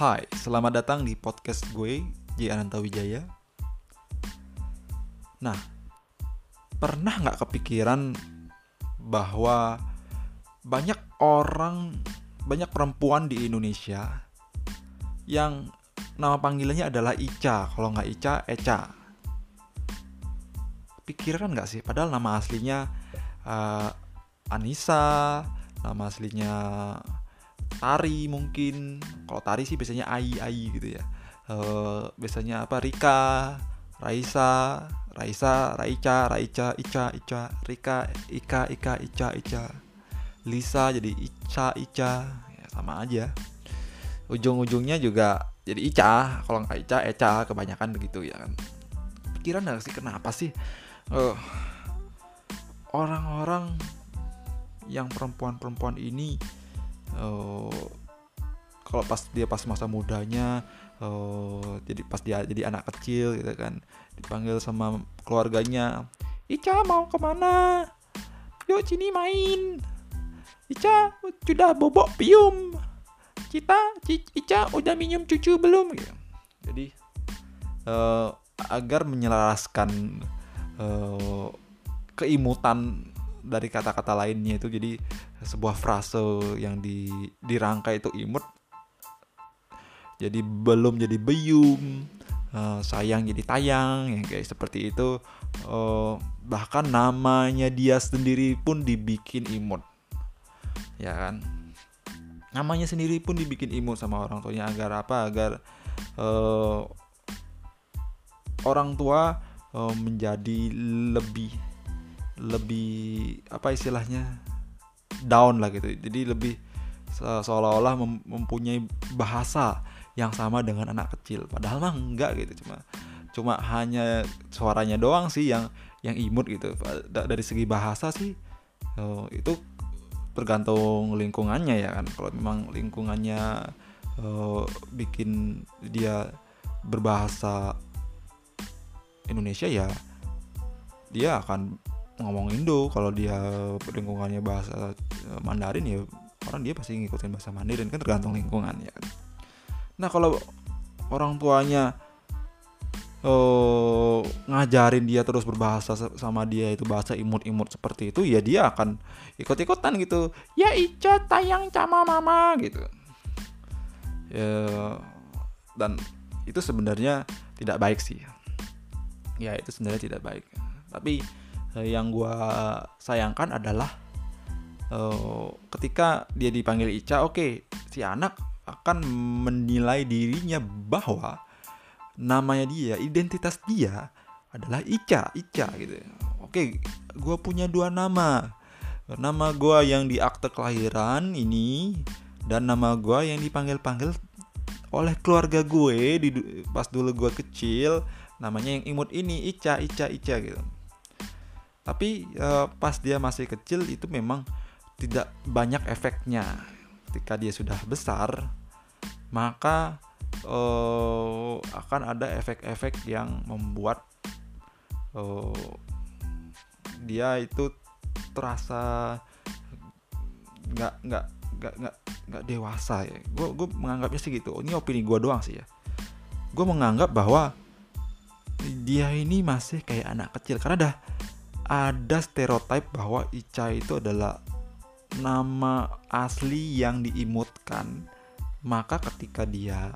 Hai, selamat datang di podcast gue, J. Ananta Wijaya. Nah, pernah nggak kepikiran bahwa banyak orang, banyak perempuan di Indonesia yang nama panggilannya adalah Ica, kalau nggak Ica, Eca. Pikiran nggak sih? Padahal nama aslinya uh, Anissa, nama aslinya Tari mungkin. Kalau Tari sih biasanya Ai Ai gitu ya. Uh, biasanya apa Rika Raisa Raisa Raica Raica Ica Ica Rika Ika Ika Ica Ica Lisa jadi Ica Ica. Ya sama aja. Ujung-ujungnya juga jadi Ica. Kalau nggak Ica Eca kebanyakan begitu ya kan. Pikiran nggak sih kenapa sih uh, orang-orang yang perempuan-perempuan ini uh, kalau pas dia pas masa mudanya uh, jadi pas dia jadi anak kecil gitu kan dipanggil sama keluarganya Ica mau ke mana yuk sini main. Ica sudah bobok pium. Cita Ica udah minum cucu belum? Gitu. jadi uh, agar menyelaraskan uh, keimutan dari kata-kata lainnya itu. Jadi sebuah frase yang di dirangkai itu imut. Jadi belum jadi beyum uh, sayang jadi tayang yang kayak seperti itu. Uh, bahkan namanya dia sendiri pun dibikin imut. Ya kan? Namanya sendiri pun dibikin imut sama orang tuanya agar apa? Agar uh, orang tua uh, menjadi lebih lebih apa istilahnya down lah gitu. Jadi lebih seolah-olah mempunyai bahasa yang sama dengan anak kecil. Padahal mah enggak gitu cuma cuma hanya suaranya doang sih yang yang imut gitu. Dari segi bahasa sih oh, itu tergantung lingkungannya ya kan. Kalau memang lingkungannya uh, bikin dia berbahasa Indonesia ya dia akan ngomong Indo kalau dia lingkungannya bahasa eh, Mandarin ya orang dia pasti ngikutin bahasa Mandarin kan tergantung lingkungan ya kan. Nah kalau orang tuanya uh, ngajarin dia terus berbahasa sama dia itu bahasa imut-imut seperti itu ya dia akan ikut-ikutan gitu. Ya Ica tayang sama mama gitu. Ya dan itu sebenarnya tidak baik sih. Ya itu sebenarnya tidak baik. Tapi Eh, yang gue sayangkan adalah uh, ketika dia dipanggil Ica, oke, okay, si anak akan menilai dirinya bahwa namanya dia, identitas dia adalah Ica, Ica gitu. Oke, okay, gue punya dua nama. Nama gue yang di akte kelahiran ini dan nama gue yang dipanggil-panggil oleh keluarga gue di pas dulu gue kecil namanya yang imut ini Ica Ica Ica gitu tapi uh, pas dia masih kecil itu memang tidak banyak efeknya. Ketika dia sudah besar maka uh, akan ada efek-efek yang membuat uh, dia itu terasa nggak nggak nggak nggak nggak dewasa ya. Gue gue menganggapnya sih gitu. Ini opini gue doang sih ya. Gue menganggap bahwa dia ini masih kayak anak kecil. Karena dah ada stereotip bahwa Ica itu adalah nama asli yang diimutkan. Maka ketika dia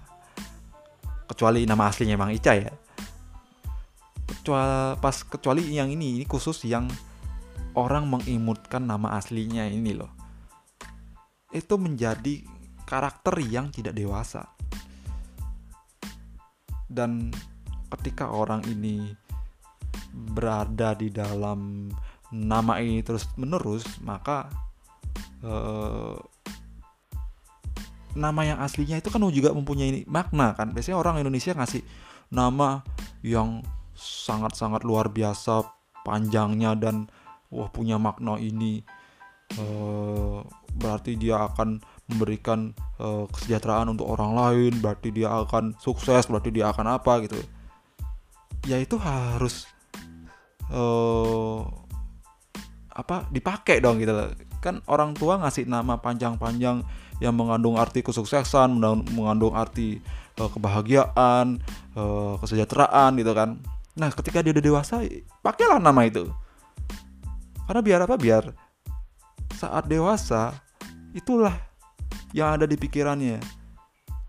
kecuali nama aslinya emang Ica ya. Kecuali pas kecuali yang ini ini khusus yang orang mengimutkan nama aslinya ini loh. Itu menjadi karakter yang tidak dewasa. Dan ketika orang ini berada di dalam nama ini terus menerus maka uh, nama yang aslinya itu kan juga mempunyai makna kan. Biasanya orang Indonesia ngasih nama yang sangat-sangat luar biasa panjangnya dan wah punya makna ini uh, berarti dia akan memberikan uh, kesejahteraan untuk orang lain berarti dia akan sukses berarti dia akan apa gitu. Ya itu harus uh, apa dipakai dong gitu loh. Kan orang tua ngasih nama panjang-panjang yang mengandung arti kesuksesan mengandung arti uh, kebahagiaan uh, kesejahteraan gitu kan. Nah ketika dia udah dewasa pakailah nama itu. Karena biar apa? Biar saat dewasa itulah yang ada di pikirannya.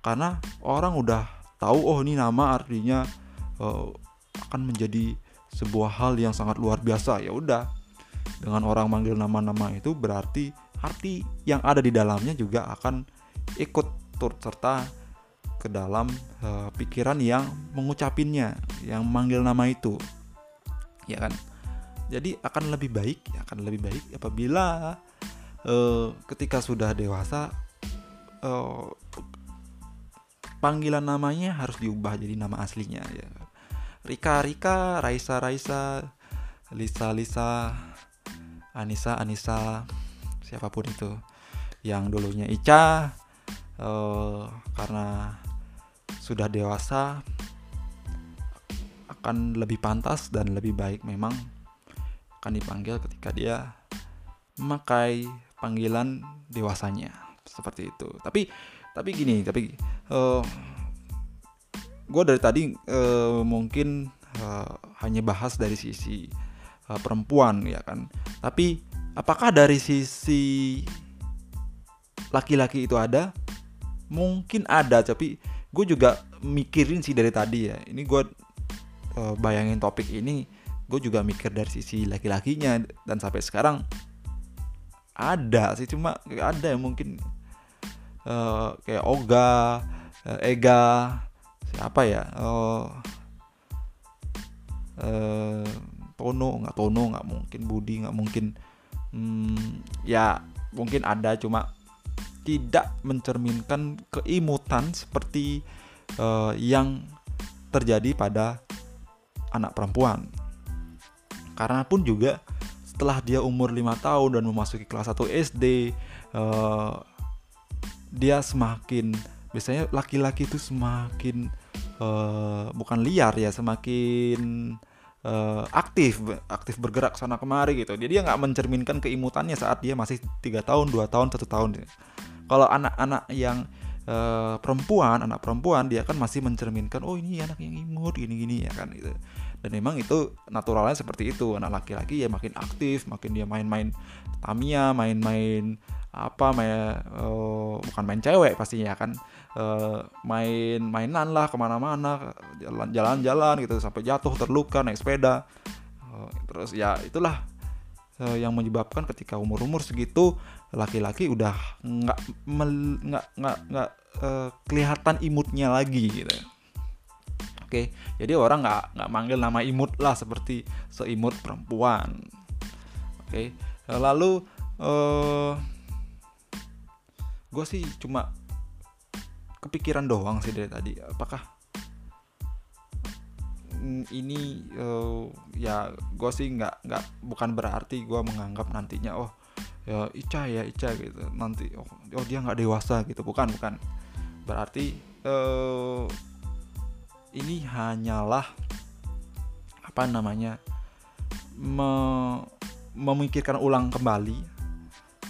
Karena orang udah tahu oh ini nama artinya uh, akan menjadi sebuah hal yang sangat luar biasa ya udah. Dengan orang manggil nama-nama itu berarti arti yang ada di dalamnya juga akan ikut turut serta ke dalam uh, pikiran yang mengucapinnya yang manggil nama itu. Ya kan? Jadi akan lebih baik akan lebih baik apabila uh, ketika sudah dewasa uh, panggilan namanya harus diubah jadi nama aslinya ya Rika Rika Raisa Raisa Lisa Lisa Anissa Anissa siapa pun itu. Yang dulunya Ica uh, karena sudah dewasa akan lebih pantas dan lebih baik memang akan dipanggil ketika dia memakai panggilan dewasanya. Seperti itu. Tapi tapi gini tapi uh, gue dari tadi uh, mungkin uh, hanya bahas dari sisi uh, perempuan ya kan. Tapi apakah dari sisi laki-laki itu ada? Mungkin ada tapi gue juga mikirin sih dari tadi ya. Ini gue uh, bayangin topik ini gue juga mikir dari sisi laki-lakinya dan sampai sekarang ada sih cuma ada yang mungkin uh, kayak Oga, uh, Ega, siapa ya oh eh, Tono nggak Tono nggak mungkin Budi nggak mungkin. Hmm, ya mungkin ada cuma tidak mencerminkan keimutan seperti uh, yang terjadi pada anak perempuan. Karena pun juga setelah dia umur 5 tahun dan memasuki kelas 1 SD uh, dia semakin biasanya laki-laki itu semakin uh, bukan liar ya semakin uh, aktif aktif bergerak sana kemari gitu. Jadi dia nggak mencerminkan keimutannya saat dia masih tiga tahun dua tahun satu tahun. Kalau anak-anak yang uh, perempuan anak perempuan dia kan masih mencerminkan oh ini anak yang imut gini gini ya kan gitu dan memang itu naturalnya seperti itu. Anak laki-laki ya makin aktif makin dia main-main tamia main-main apa main uh, bukan main cewek pastinya kan. Uh, main mainan lah ke mana-mana jalan-jalan gitu sampai jatuh terluka naik sepeda. Uh, terus ya itulah uh, yang menyebabkan ketika umur-umur segitu laki-laki udah nggak nggak nggak nggak uh, kelihatan imutnya lagi gitu oke okay? jadi orang nggak nggak manggil nama imut lah seperti seimut perempuan oke okay? lalu uh, gue sih cuma kepikiran doang sih dari tadi apakah ini uh, ya gue sih nggak nggak bukan berarti gue menganggap nantinya oh ya Ica ya Ica gitu nanti oh, oh dia nggak dewasa gitu bukan bukan berarti uh, ini hanyalah apa namanya me memikirkan ulang kembali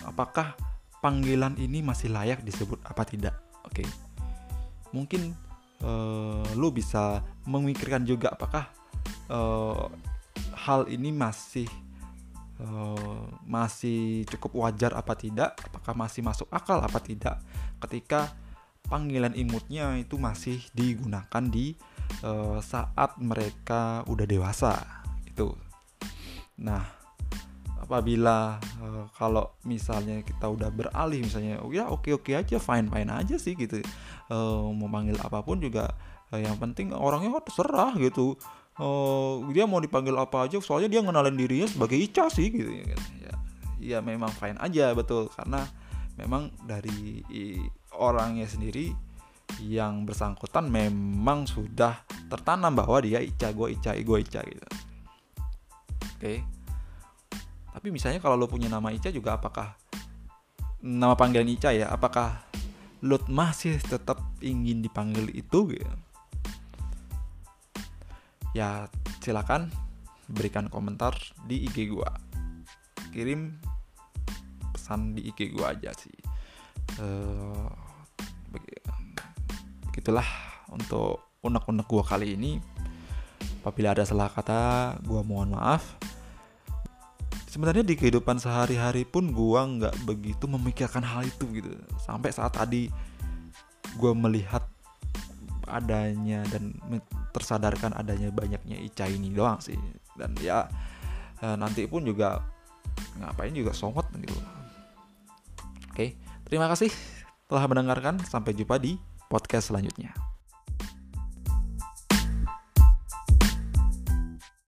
apakah panggilan ini masih layak disebut apa tidak oke okay. mungkin uh, lu bisa memikirkan juga apakah uh, hal ini masih uh, masih cukup wajar apa tidak apakah masih masuk akal apa tidak ketika panggilan imutnya itu masih digunakan di uh, saat mereka udah dewasa itu. Nah apabila uh, kalau misalnya kita udah beralih misalnya oh ya oke oke aja fine fine aja sih gitu uh, mau manggil apa pun juga uh, yang penting orangnya oh, terserah gitu. Uh, dia mau dipanggil apa aja soalnya dia ngenalin dirinya sebagai Ica sih gitu. Ya, ya memang fine aja betul karena memang dari orangnya sendiri yang bersangkutan memang sudah tertanam bahwa dia Ica gue Ica gue Ica gitu. Oke. Tapi misalnya kalau lo punya nama Ica juga apakah nama panggilan Ica ya apakah lo masih tetap ingin dipanggil itu gitu? Ya silakan berikan komentar di IG gua. Kirim kesan di IG gue aja sih. Uh, begitulah untuk unek-unek gue kali ini. Apabila ada salah kata gue mohon maaf. Sebenarnya di kehidupan sehari-hari pun gue nggak begitu memikirkan hal itu gitu. Sampai saat tadi gue melihat adanya dan tersadarkan adanya banyaknya Ica ini doang sih. Dan ya eh, nanti pun juga ngapain juga somot gitu. Oke terima kasih telah mendengarkan. Sampai jumpa di podcast selanjutnya